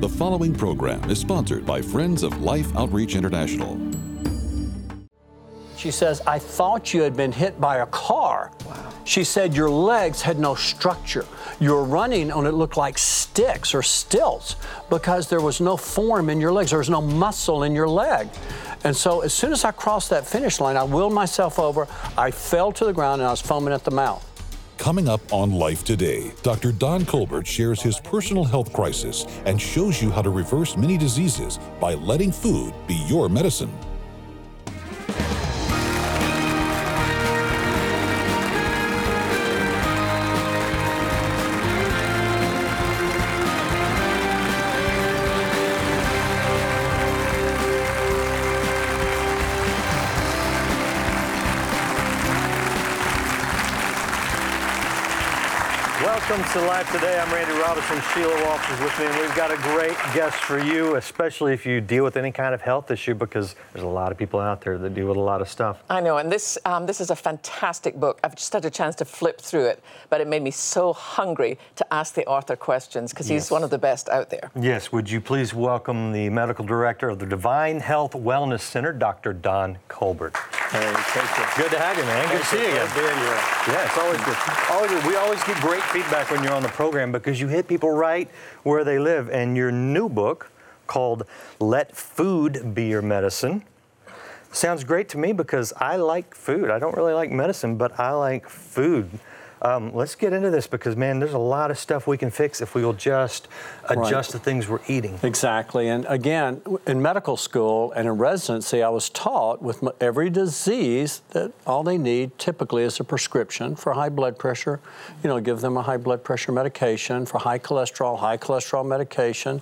The following program is sponsored by Friends of Life Outreach International. She says, I thought you had been hit by a car. Wow. She said, Your legs had no structure. You were running on it looked like sticks or stilts because there was no form in your legs. There was no muscle in your leg. And so as soon as I crossed that finish line, I willed myself over. I fell to the ground and I was foaming at the mouth. Coming up on Life Today, Dr. Don Colbert shares his personal health crisis and shows you how to reverse many diseases by letting food be your medicine. Welcome to Life Today. I'm Randy Robison. Sheila Walsh is with me, and we've got a great guest for you, especially if you deal with any kind of health issue, because there's a lot of people out there that deal with a lot of stuff. I know, and this um, this is a fantastic book. I've just had a chance to flip through it, but it made me so hungry to ask the author questions because he's yes. one of the best out there. Yes. Would you please welcome the medical director of the Divine Health Wellness Center, Dr. Don Colbert. Hey, thank you. Good to have you, man. Good to see you again. Being here. Yeah, it's always good. Always, we always get great feedback when you're on the program because you hit people right where they live. And your new book called Let Food Be Your Medicine sounds great to me because I like food. I don't really like medicine, but I like food. Um, let's get into this because, man, there's a lot of stuff we can fix if we will just adjust right. the things we're eating. Exactly. And again, in medical school and in residency, I was taught with every disease that all they need typically is a prescription for high blood pressure. You know, give them a high blood pressure medication, for high cholesterol, high cholesterol medication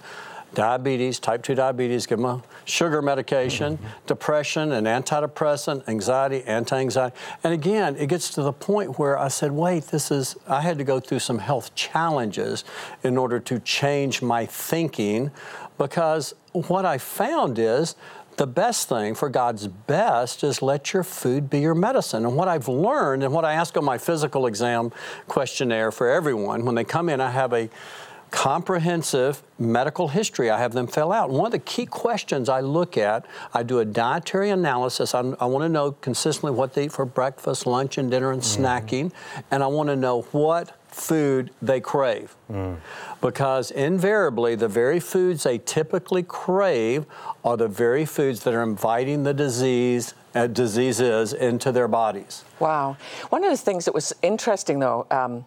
diabetes, type 2 diabetes, give them a sugar medication, mm-hmm. depression, an antidepressant, anxiety, anti anxiety. And again, it gets to the point where I said, wait, this is, I had to go through some health challenges in order to change my thinking because what I found is the best thing for God's best is let your food be your medicine. And what I've learned and what I ask on my physical exam questionnaire for everyone, when they come in, I have a comprehensive medical history I have them fill out. One of the key questions I look at, I do a dietary analysis. I, I want to know consistently what they eat for breakfast, lunch, and dinner and mm-hmm. snacking, and I want to know what food they crave. Mm. Because invariably, the very foods they typically crave are the very foods that are inviting the disease uh, diseases into their bodies. Wow. One of the things that was interesting, though, um,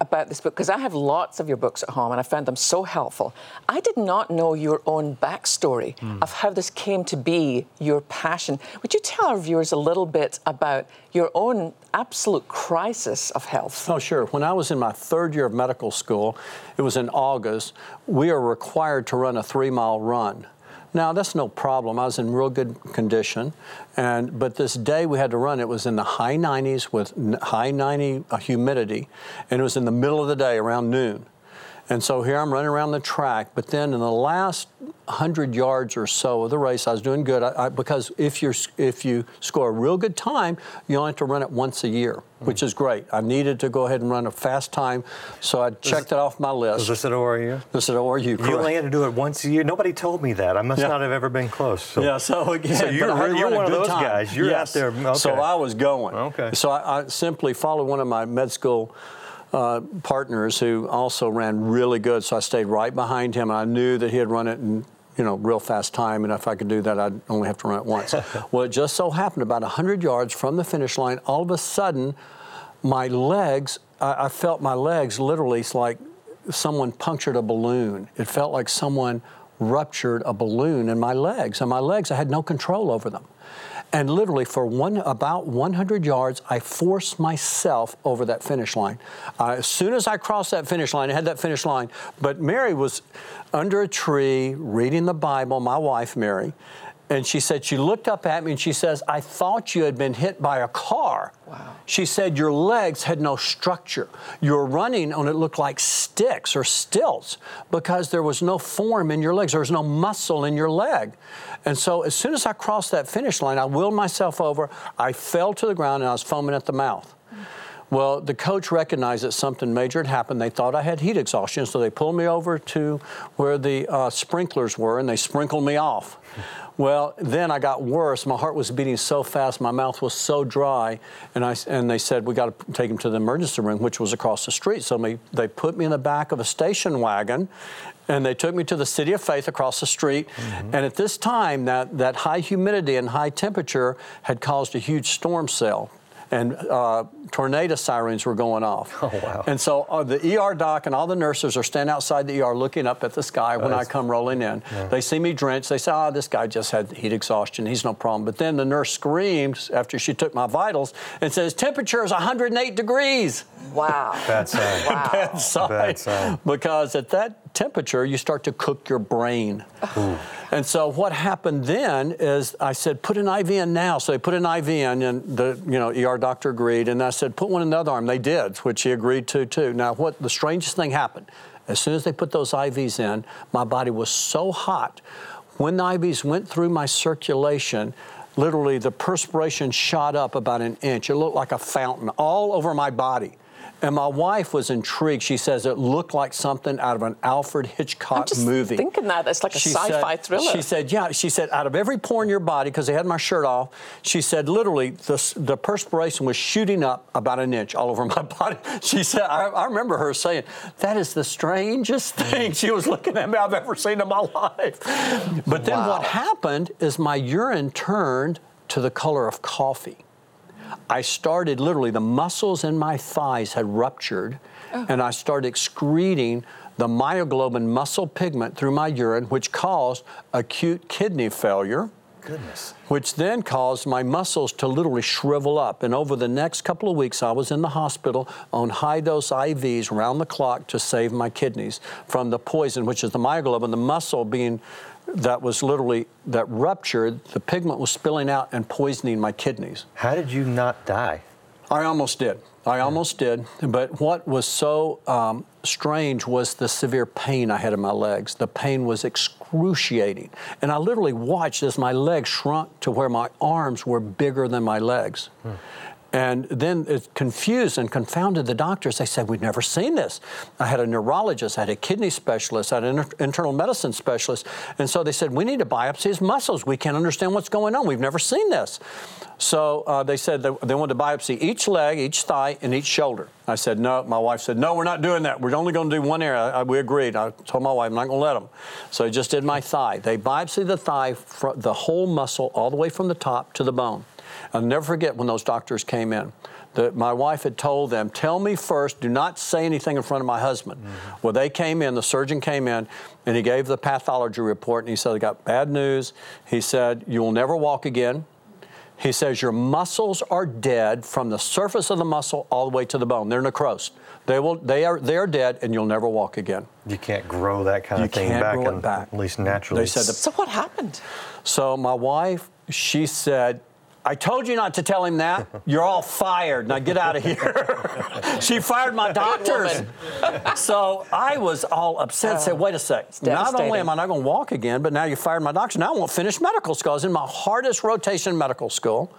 about this book because I have lots of your books at home and I found them so helpful. I did not know your own backstory mm. of how this came to be your passion. Would you tell our viewers a little bit about your own absolute crisis of health? Oh, sure. When I was in my third year of medical school, it was in August, we are required to run a three mile run. Now that's no problem. I was in real good condition, and but this day we had to run. It was in the high 90s with high 90 uh, humidity, and it was in the middle of the day around noon. And so here I'm running around the track, but then in the last 100 yards or so of the race, I was doing good I, I, because if you if you score a real good time, you only have to run it once a year, which is great. I needed to go ahead and run a fast time, so I checked it off my list. Was this at ORU? This is at ORU. You correct. only had to do it once a year. Nobody told me that. I must yeah. not have ever been close. So. Yeah. So again, so you're, you're one of those time. guys. You're yes. out there. Okay. So I was going. Okay. So I, I simply followed one of my med school uh, partners who also ran really good. So I stayed right behind him. I knew that he had run it in you know real fast time, and if I could do that, I'd only have to run it once. well, it just so happened about 100 yards from the finish line, all of a sudden, my legs. I, I felt my legs literally like someone punctured a balloon. It felt like someone ruptured a balloon in my legs, and my legs I had no control over them. And literally, for one about 100 yards, I forced myself over that finish line. Uh, as soon as I crossed that finish line, I had that finish line. But Mary was under a tree reading the Bible, my wife, Mary. And she said, she looked up at me and she says, I thought you had been hit by a car. Wow. She said, Your legs had no structure. You were running on it looked like sticks or stilts because there was no form in your legs. There was no muscle in your leg. And so as soon as I crossed that finish line, I willed myself over. I fell to the ground and I was foaming at the mouth. Well, the coach recognized that something major had happened. They thought I had heat exhaustion, so they pulled me over to where the uh, sprinklers were and they sprinkled me off. Well, then I got worse. My heart was beating so fast, my mouth was so dry, and I and they said we got to take him to the emergency room, which was across the street. So they, they put me in the back of a station wagon, and they took me to the City of Faith across the street. Mm-hmm. And at this time, that that high humidity and high temperature had caused a huge storm cell and uh, tornado sirens were going off. Oh, wow. And so uh, the ER doc and all the nurses are standing outside the ER looking up at the sky when I come rolling in. Yeah. They see me drenched. They say, oh, this guy just had heat exhaustion. He's no problem. But then the nurse screams after she took my vitals and says, temperature is 108 degrees. Wow. Bad sign. Wow. Bad sign. Bad sign. Because at that temperature, you start to cook your brain. And so what happened then is I said, put an IV in now. So they put an IV in, and the you know ER doctor agreed. And I said, put one in the other arm. They did, which he agreed to too. Now, what the strangest thing happened? As soon as they put those IVs in, my body was so hot. When the IVs went through my circulation, literally the perspiration shot up about an inch. It looked like a fountain all over my body. And my wife was intrigued. She says it looked like something out of an Alfred Hitchcock I'm just movie. Thinking that it's like a She sci-fi said- thriller. She said, "Yeah." She said, "Out of every pore in your body, because they had my shirt off." She said, "Literally, the, the perspiration was shooting up about an inch all over my body." She said, I, "I remember her saying that is the strangest thing." She was looking at me I've ever seen in my life. But then Wow. what happened is my urine turned to the color of coffee. I started literally, the muscles in my thighs had ruptured, oh. and I started excreting the myoglobin muscle pigment through my urine, which caused acute kidney failure. Goodness. Which then caused my muscles to literally shrivel up. And over the next couple of weeks, I was in the hospital on high dose IVs round the clock to save my kidneys from the poison, which is the myoglobin, the muscle being that was literally that ruptured, the pigment was spilling out and poisoning my kidneys. How did you not die? I almost did. I almost did. But what was so um, strange was the severe pain I had in my legs. The pain was excruciating. And I literally watched as my legs shrunk to where my arms were bigger than my legs. And then it confused and confounded the doctors. They said, We've never seen this. I had a neurologist, I had a kidney specialist, I had an internal medicine specialist. And so they said, We need to biopsy his muscles. We can't understand what's going on. We've never seen this. So uh, they said they, they wanted to biopsy each leg, each thigh, and each shoulder. I said, No. My wife said, No, we're not doing that. We're only going to do one area. I, we agreed. I told my wife, I'm not going to let them. So I just did my thigh. They biopsied the thigh, the whole muscle, all the way from the top to the bone. I'll never forget when those doctors came in. That my wife had told them, tell me first, do not say anything in front of my husband. Mm-hmm. Well, they came in, the surgeon came in, and he gave the pathology report, and he said, I got bad news. He said, You will never walk again. He says, Your muscles are dead from the surface of the muscle all the way to the bone. They're necrosed. They, will, they, are, they are dead, and you'll never walk again. You can't grow that kind You of thing can't back, grow it back. at least naturally. They said the so what happened? So my wife, she said, I told you not to tell him that. You're all fired. Now get out of here. she fired my doctors. so I was all upset. said, wait a sec. Not only am I not going to walk again, but now you fired my doctors. Now I won't finish medical school. I was in my hardest rotation in medical school.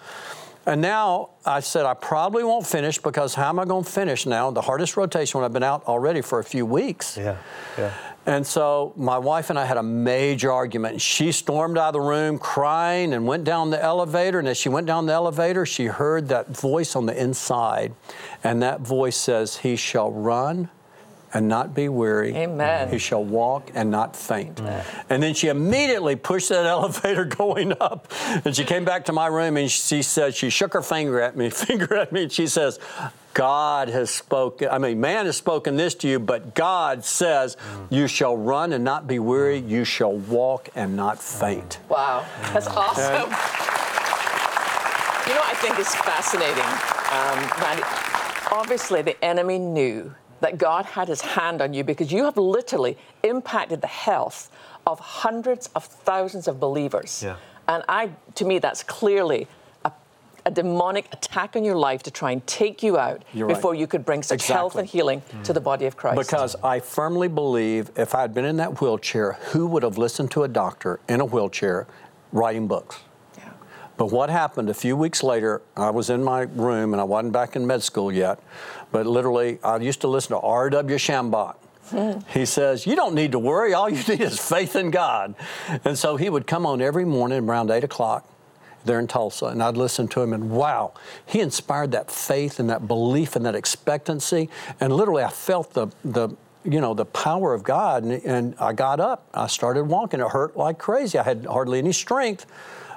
And now I said, I probably won't finish because how am I going to finish now? The hardest rotation when I've been out already for a few weeks. Yeah, yeah. And so my wife and I had a major argument. She stormed out of the room crying and went down the elevator. And as she went down the elevator, she heard that voice on the inside. And that voice says, He shall run and not be weary. Amen. He shall walk and not faint. And then she immediately pushed that elevator going up. And she came back to my room and she said, she shook her finger at me, finger at me, and she says, God has spoken, I mean, man has spoken this to you, but God says, you shall run and not be weary, you shall walk and not faint. Wow, that's awesome. You know, what I think is fascinating. Um, Randy, obviously, the enemy knew that God had his hand on you because you have literally impacted the health of hundreds of thousands of believers. Yeah. And I, to me, that's clearly a, demonic attack on your life to try and take you out You're right. before you could bring such health and healing mm. to the body of Christ. Because I firmly believe if I had been in that wheelchair, who would have listened to a doctor in a wheelchair writing books? Yeah. But what happened a few weeks later, I was in my room and I wasn't back in med school yet, but literally, I used to listen to R.W. Schambach. He says, You don't need to worry. All you need is faith in God. And so he would come on every morning around 8 o'clock there in Tulsa, and I'd listen to him, and wow, he inspired that faith and that belief and that expectancy. And literally, I felt the, the you know, the power of God. And, and I got up, I started walking. It hurt like crazy. I had hardly any strength,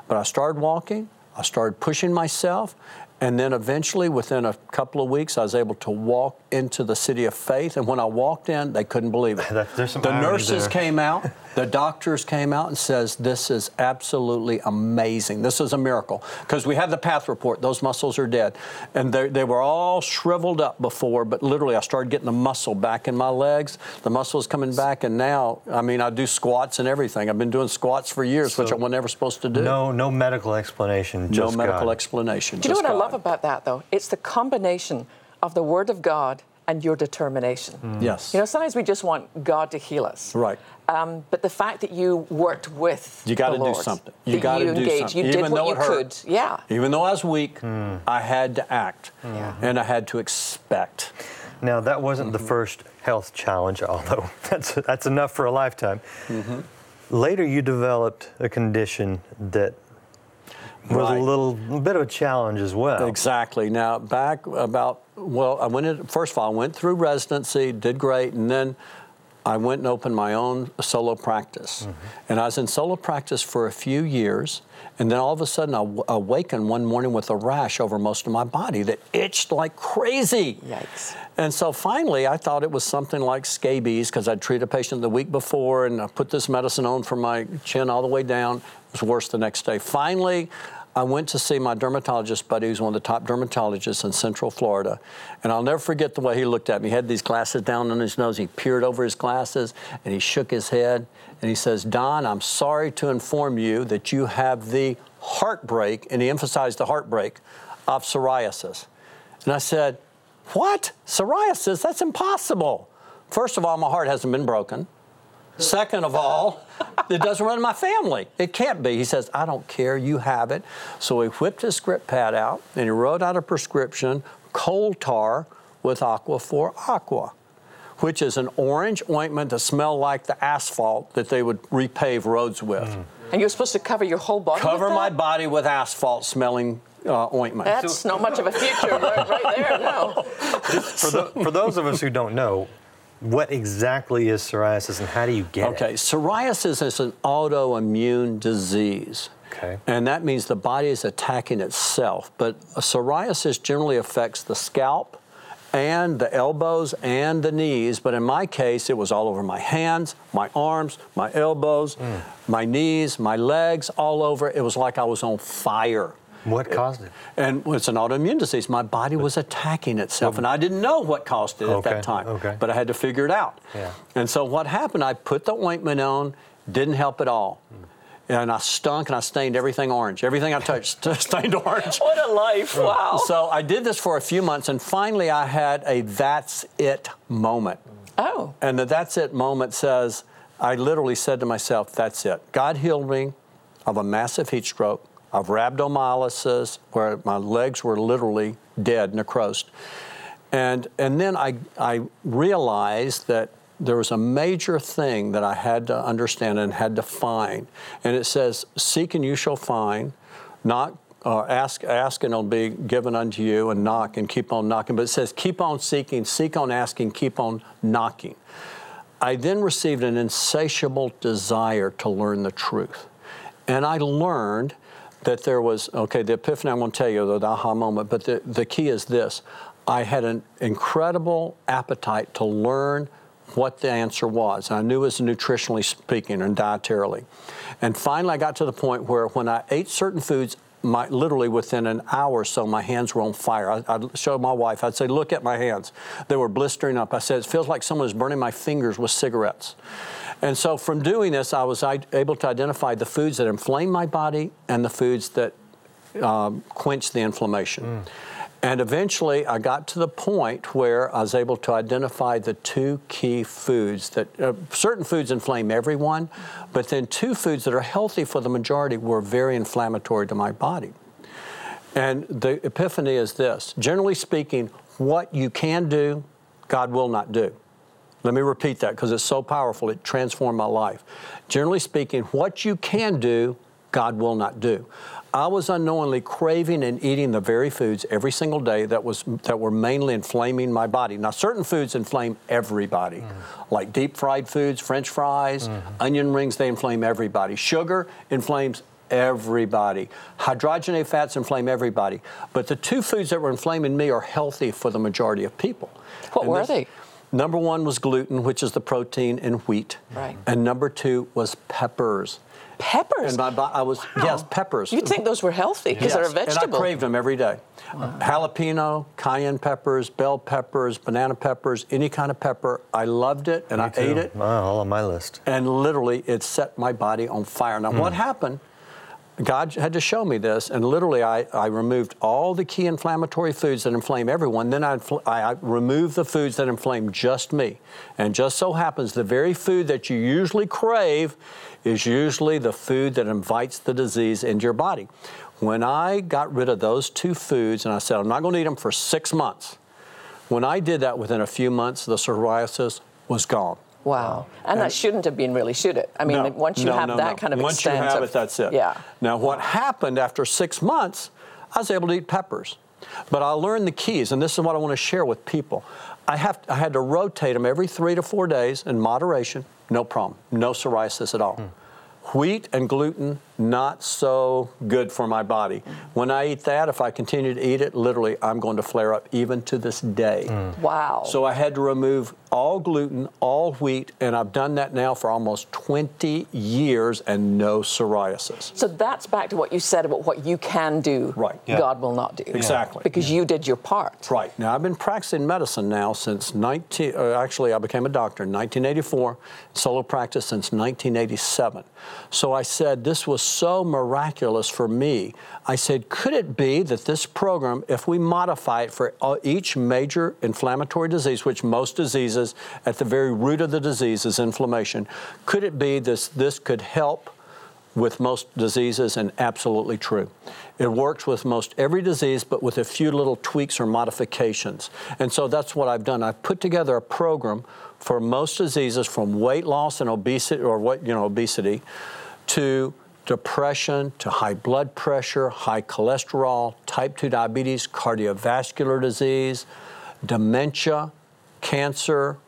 but I started walking. I started pushing myself, and then eventually, within a couple of weeks, I was able to walk into the city of faith. And when I walked in, they couldn't believe it. The nurses there. came out, the doctors came out and says, "This is absolutely amazing. This is a miracle." Because we had the path report; those muscles are dead, and they, they were all shriveled up before. But literally, I started getting the muscle back in my legs. The muscle is coming back, and now, I mean, I do squats and everything. I've been doing squats for years, which I was never supposed to do. No, no medical explanation. No Just medical God. explanation. Do you know just what I love about that, though? It's the combination of the Word of God and your determination. Mm. Yes. You know, sometimes we just want God to heal us. Right. Um, but the fact that you worked with You got to do something. You got to you do engaged, something. You Even did though what you it hurt. could. Yeah. Even though I was weak, I had to act, Yeah. and I had to expect. Now that wasn't Mm-hmm. the first health challenge, although that's that's enough for a lifetime. Mm-hmm. Later, you developed a condition that was Right. a little bit of a challenge as well. Exactly. Now, back about, well, I went in, first of all, I went through residency, did great, and then I went and opened my own solo practice. Mm-hmm. And I was in solo practice for a few years, and then all of a sudden I w- awakened one morning with a rash over most of my body that itched like crazy. Yikes. And so finally, I thought it was something like scabies because I'd treated a patient the week before and I put this medicine on from my chin all the way down. It was worse the next day. Finally, I went to see my dermatologist buddy, who's one of the top dermatologists in Central Florida. And I'll never forget the way he looked at me. He had these glasses down on his nose. He peered over his glasses and he shook his head and he says, Don, I'm sorry to inform you that you have the heartbreak, and he emphasized the heartbreak, of psoriasis. And I said, What? Psoriasis? That's impossible. First of all, my heart hasn't been broken. Second of all, it doesn't run in my family. It can't be. He says, I don't care, you have it. So he whipped his script pad out and he wrote out a prescription, coal tar with aqua for Aqua, which is an orange ointment that smelled like the asphalt that they would repave roads with. And you're supposed to cover your whole body. Cover with my body with asphalt smelling uh, ointment. That's not much of a future right, right there. No. For, tho- for those of us who don't know, what exactly is psoriasis and how do you get Okay, it? Okay, psoriasis is an autoimmune disease. Okay. And that means the body is attacking itself. But psoriasis generally affects the scalp and the elbows and the knees. But in my case, it was all over my hands, my arms, my elbows, hmm. my knees, my legs, all over. It was like I was on fire. What caused it? And it's an autoimmune disease. My body was attacking itself, and I didn't know what caused it at that time. okay. But I had to figure it out. Yeah. And so what happened? I put the ointment on, didn't help at all, and I stunk and I stained everything orange. Everything I touched stained orange. What a life. Wow. So I did this for a few months, and finally I had a "that's it" moment. Oh. And the that's it moment says, I literally said to myself, that's it. God healed me of a massive heat stroke, of rhabdomyolysis, where my legs were literally dead, necrosed. And, and then I, I realized that there was a major thing that I had to understand and had to find. And it says, Seek and you shall find, knock, uh, ask, ask and it'll be given unto you, and knock and keep on knocking. But it says, Keep on seeking, seek on asking, keep on knocking. I then received an insatiable desire to learn the truth. And I learned that there was, okay, the epiphany I'm going to tell you, the aha moment, but the, the key is this. I had an incredible appetite to learn what the answer was. I knew it was nutritionally speaking and dietarily. And finally, I got to the point where when I ate certain foods, my, literally within an hour or so, my hands were on fire. I, I'd show my wife, I'd say, Look at my hands. They were blistering up. I said, It feels like someone was burning my fingers with cigarettes. And so, from doing this, I was able to identify the foods that inflame my body and the foods that um, quench the inflammation. And eventually, I got to the point where I was able to identify the two key foods that uh, certain foods inflame everyone, but then two foods that are healthy for the majority were very inflammatory to my body. And the epiphany is this generally speaking, what you can do, God will not do. Let me repeat that because it's so powerful, it transformed my life. Generally speaking, what you can do, God will not do. I was unknowingly craving and eating the very foods every single day that was that were mainly inflaming my body. Now, certain foods inflame everybody, mm. like deep fried foods, French fries, mm-hmm. onion rings. They inflame everybody. Sugar inflames everybody. Hydrogenated fats inflame everybody. But the two foods that were inflaming me are healthy for the majority of people. What and were this, they? Number one was gluten, which is the protein in wheat. Right. And number two was peppers peppers. And my, I was wow. yes, peppers. You'd think those were healthy because yes. they're a vegetable. And I craved them every day. Wow. Jalapeno, cayenne peppers, bell peppers, banana peppers, any kind of pepper. I loved it and Me I too. ate it. Wow, all on my list. And literally, it set my body on fire. Now, mm. what happened? God had to show me this, and literally, I, I removed all the key inflammatory foods that inflame everyone. Then I, I removed the foods that inflame just me. And just so happens, the very food that you usually crave is usually the food that invites the disease into your body. When I got rid of those two foods and I said, I'm not going to eat them for six months, when I did that within a few months, the psoriasis was gone. Wow. And, and, that shouldn't have been really, should it? I mean, no, once you no, have no, that kind of once extent. You have it, that's it. Yeah. Now, what happened after six months, I was able to eat peppers. But I learned the keys, and this is what I want to share with people. I, have, I had to rotate them every three to four days in moderation, no problem, no psoriasis at all. Hmm. Wheat and gluten, not so good for my body. When I eat that, if I continue to eat it, literally, I'm going to flare up even to this day. Mm. Wow. So I had to remove all gluten, all wheat, and I've done that now for almost 20 years and no psoriasis. So that's back to what you said about what you can do, right. Yeah. God will not do. Exactly. Because yeah. you did your part. Right. Now, I've been practicing medicine now since 19, uh, actually, I became a doctor in 1984, solo practice since 1987. So I said this was so miraculous for me. I said, could it be that this program, if we modify it for uh, each major inflammatory disease, which most diseases at the very root of the disease is inflammation, could it be this this could help with most diseases and absolutely true. It works with most every disease, but with a few little tweaks or modifications. And so that's what I've done. I've put together a program for most diseases from weight loss and obesity or what, you know, obesity to depression to high blood pressure, high cholesterol, type 2 diabetes, cardiovascular disease, dementia, cancer,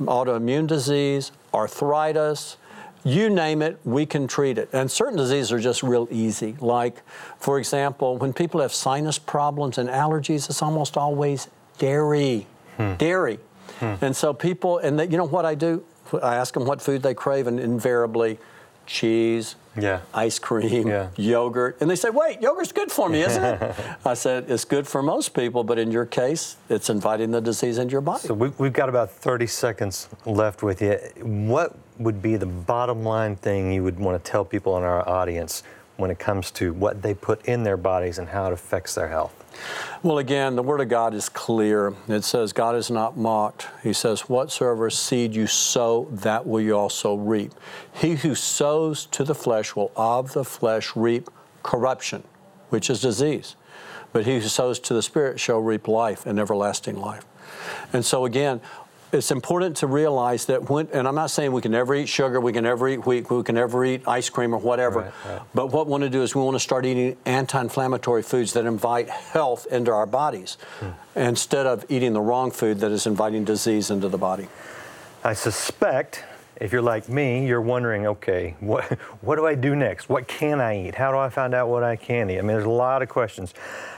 autoimmune disease, arthritis, you name it, we can treat it. And certain diseases are just real easy. Like, for example, when people have sinus problems and allergies, it's almost always dairy. Hmm. Dairy. Hmm. And so people, and they, you know what I do? I ask them what food they crave, and invariably, cheese, yeah. ice cream, yeah. yogurt. And they say, wait, yogurt's good for me, isn't it? I said, it's good for most people, but in your case, it's inviting the disease into your body. So we, we've got about 30 seconds left with you. What would be the bottom line thing you would want to tell people in our audience when it comes to what they put in their bodies and how it affects their health? Well, again, the Word of God is clear. It says, God is not mocked. He says, Whatsoever seed you sow, that will you also reap. He who sows to the flesh will of the flesh reap corruption, which is disease. But he who sows to the Spirit shall reap life and everlasting life. And so, again, it's important to realize that when, and I'm not saying we can never eat sugar, we can never eat wheat, we can never eat ice cream or whatever. Right, right. But what we want to do is we want to start eating anti-inflammatory foods that invite health into our bodies, hmm. instead of eating the wrong food that is inviting disease into the body. I suspect if you're like me, you're wondering, okay, what, what do I do next? What can I eat? How do I find out what I can eat? I mean, there's a lot of questions.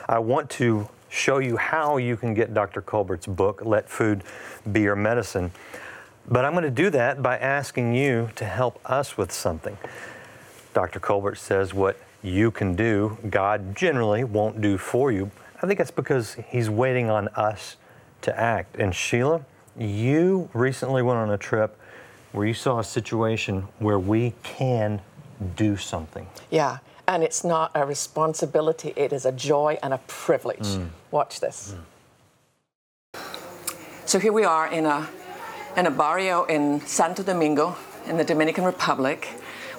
I want to show you how you can get Dr. Colbert's book, Let Food Be Your Medicine. But I'm going to do that by asking you to help us with something. Dr. Colbert says what you can do, God generally won't do for you. I think that's because He's waiting on us to act. And Sheila, you recently went on a trip where you saw a situation where we can do something. Yeah. And it's not a responsibility, it is a joy and a privilege. Mm. Watch this. Mm. So here we are in a, in a barrio in Santo Domingo in the Dominican Republic.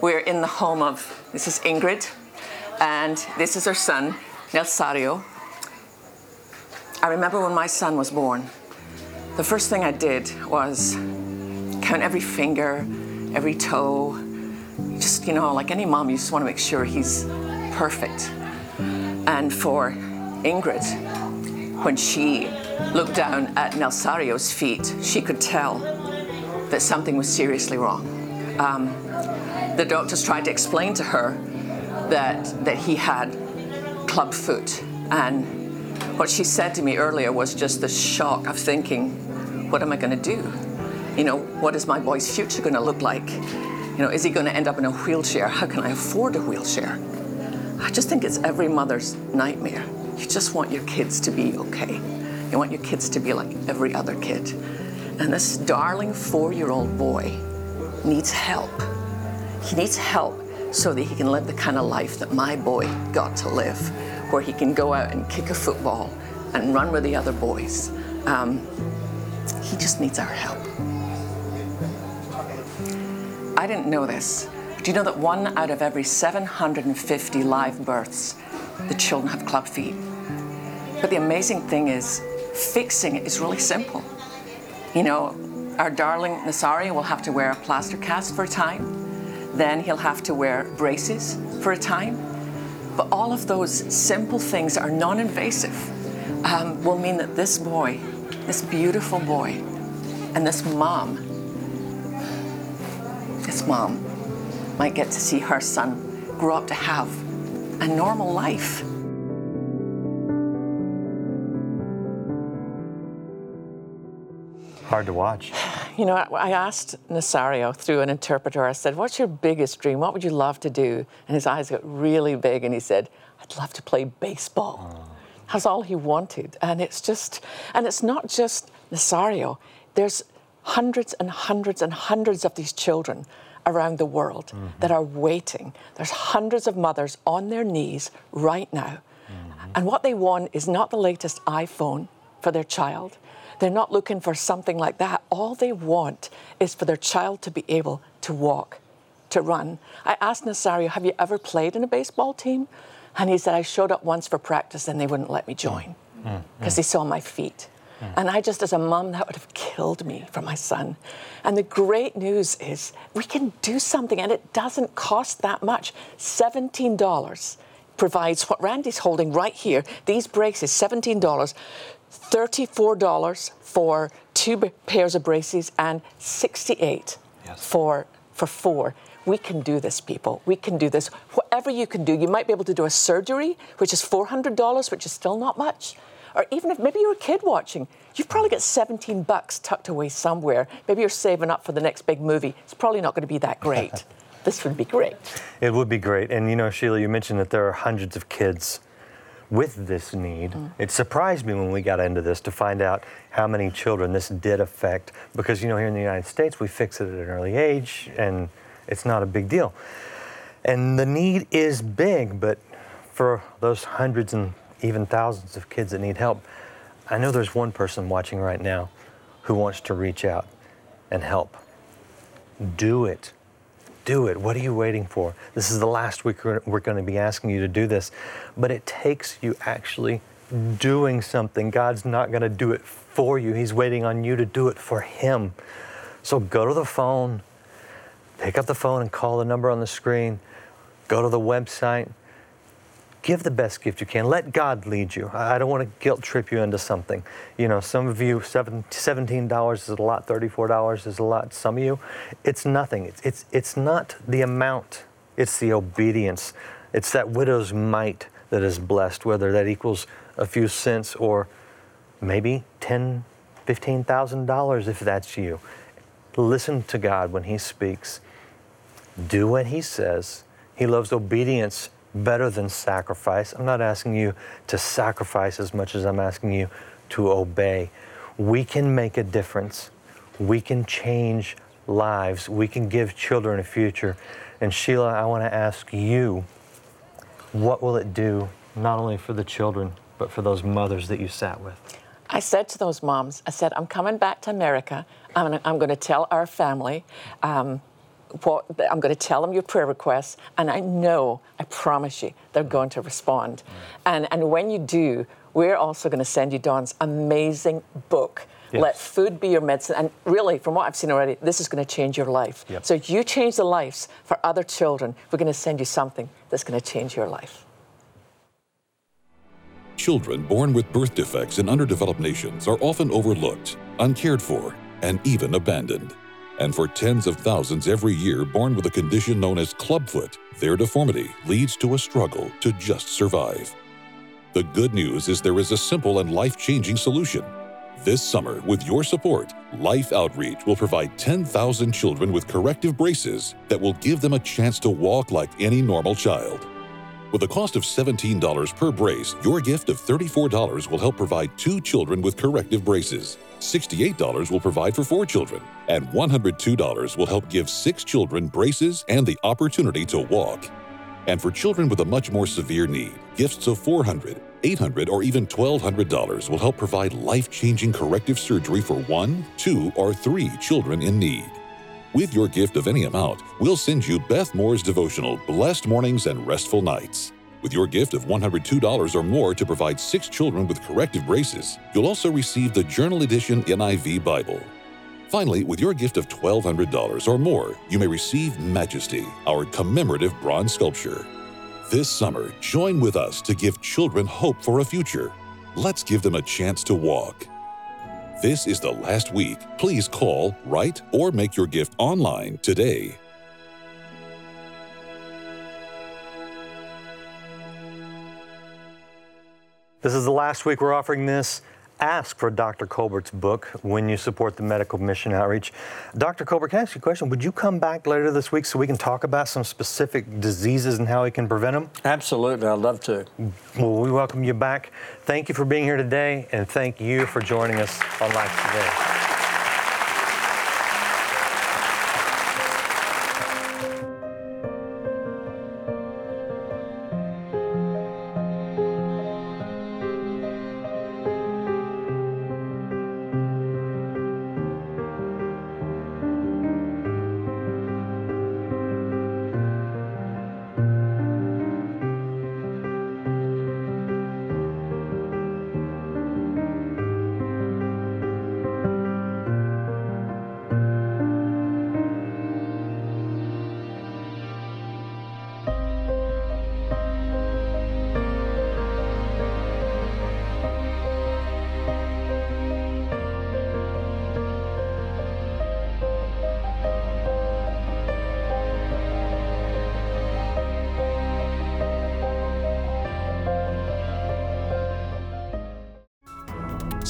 We're in the home of, this is Ingrid, and this is her son, Nelsario. I remember when my son was born, the first thing I did was count every finger, every toe. Just, you know, like any mom, you just want to make sure he's perfect. And for Ingrid, when she looked down at Nelsario's feet, she could tell that something was seriously wrong. Um, the doctors tried to explain to her that, that he had club foot. And what she said to me earlier was just the shock of thinking, what am I going to do? You know, what is my boy's future going to look like? You know, is he going to end up in a wheelchair? How can I afford a wheelchair? I just think it's every mother's nightmare. You just want your kids to be okay. You want your kids to be like every other kid. And this darling four year old boy needs help. He needs help so that he can live the kind of life that my boy got to live, where he can go out and kick a football and run with the other boys. Um, he just needs our help. I didn't know this. Do you know that one out of every 750 live births, the children have club feet? But the amazing thing is, fixing it is really simple. You know, our darling Nasario will have to wear a plaster cast for a time. Then he'll have to wear braces for a time. But all of those simple things are non invasive um, will mean that this boy, this beautiful boy, and this mom this mom might get to see her son grow up to have a normal life. Hard to watch. You know, I asked Nasario through an interpreter, I said, What's your biggest dream? What would you love to do? And his eyes got really big and he said, I'd love to play baseball. Oh. That's all he wanted. And it's just, and it's not just Nasario. There's hundreds and hundreds and hundreds of these children around the world mm-hmm. that are waiting. There's hundreds of mothers on their knees right now. Mm-hmm. And what they want is not the latest iPhone for their child. They're not looking for something like that. All they want is for their child to be able to walk, to run. I asked Nasario, Have you ever played in a baseball team? And he said, I showed up once for practice and they wouldn't let me join because mm-hmm. mm. they saw my feet. Mm. And I just, as a mom, that would have killed me for my son. And the great news is we can do something, and it doesn't cost that much. $17 provides what Randy's holding right here. These braces, $17. $34 for two pairs of braces and 68 yes. for for four. We can do this, people. We can do this. Whatever you can do, you might be able to do a surgery, which is $400, which is still not much or even if maybe you're a kid watching, you've probably got 17 bucks tucked away somewhere. Maybe you're saving up for the next big movie. It's probably not going to be that great. this would be great. It would be great. And you know, Sheila, you mentioned that there are hundreds of kids with this need. Mm. It surprised me when we got into this to find out how many children this did affect because you know here in the United States we fix it at an early age and it's not a big deal. And the need is big, but for those hundreds and even thousands of kids that need help. I know there's one person watching right now who wants to reach out and help. Do it. Do it. What are you waiting for? This is the last week we're going to be asking you to do this, but it takes you actually doing something. God's not going to do it for you, He's waiting on you to do it for Him. So go to the phone, pick up the phone and call the number on the screen, go to the website, give the best gift you can. Let God lead you. I don't want to guilt trip you into something. You know, some of you, $17 is a lot, $34 is a lot. Some of you, it's nothing. It's, it's, it's not the amount, it's the obedience. It's that widow's mite that is blessed, whether that equals a few cents or maybe ten, fifteen thousand dollars if that's you. Listen to God when He speaks. Do what He says. He loves obedience better than sacrifice. I'm not asking you to sacrifice as much as I'm asking you to obey. We can make a difference. We can change lives. We can give children a future. And Sheila, I want to ask you what will it do not only for the children, but for those mothers that you sat with? I said to those moms, I said, I'm coming back to America. I'm, going to tell our family um, what I'm going to tell them your prayer requests, and I know, I promise you, they're going to respond. Mm. And, and when you do, we're also going to send you Don's amazing book. Yes. Let food be your medicine. And really, from what I've seen already, this is going to change your life. Yep. So you change the lives for other children. We're going to send you something that's going to change your life. Children born with birth defects in underdeveloped nations are often overlooked, uncared for, and even abandoned. And for tens of thousands every year born with a condition known as clubfoot, their deformity leads to a struggle to just survive. The good news is there is a simple and life changing solution. This summer, with your support, Life Outreach will provide 10,000 children with corrective braces that will give them a chance to walk like any normal child. With a cost of $17 per brace, your gift of $34 will help provide two children with corrective braces. $68 will provide for four children, and $102 will help give six children braces and the opportunity to walk. And for children with a much more severe need, gifts of $400, $800, or even $1,200 will help provide life changing corrective surgery for one, two, or three children in need. With your gift of any amount, we'll send you Beth Moore's devotional, Blessed Mornings and Restful Nights. With your gift of $102 or more to provide six children with corrective braces, you'll also receive the Journal Edition NIV Bible. Finally, with your gift of $1,200 or more, you may receive Majesty, our commemorative bronze sculpture. This summer, join with us to give children hope for a future. Let's give them a chance to walk. This is the last week. Please call, write, or make your gift online today. This is the last week we're offering this. Ask for Dr. Colbert's book when you support the Medical Mission Outreach. Dr. Colbert, can I ask you a question? Would you come back later this week so we can talk about some specific diseases and how we can prevent them? Absolutely, I'd love to. Well, we welcome you back. Thank you for being here today, and thank you for joining us on Life Today.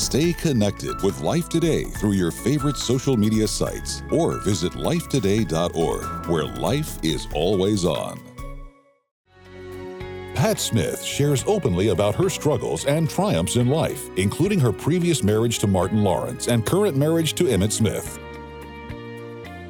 Stay connected with Life Today through your favorite social media sites or visit lifetoday.org, where life is always on. Pat Smith shares openly about her struggles and triumphs in life, including her previous marriage to Martin Lawrence and current marriage to Emmitt Smith.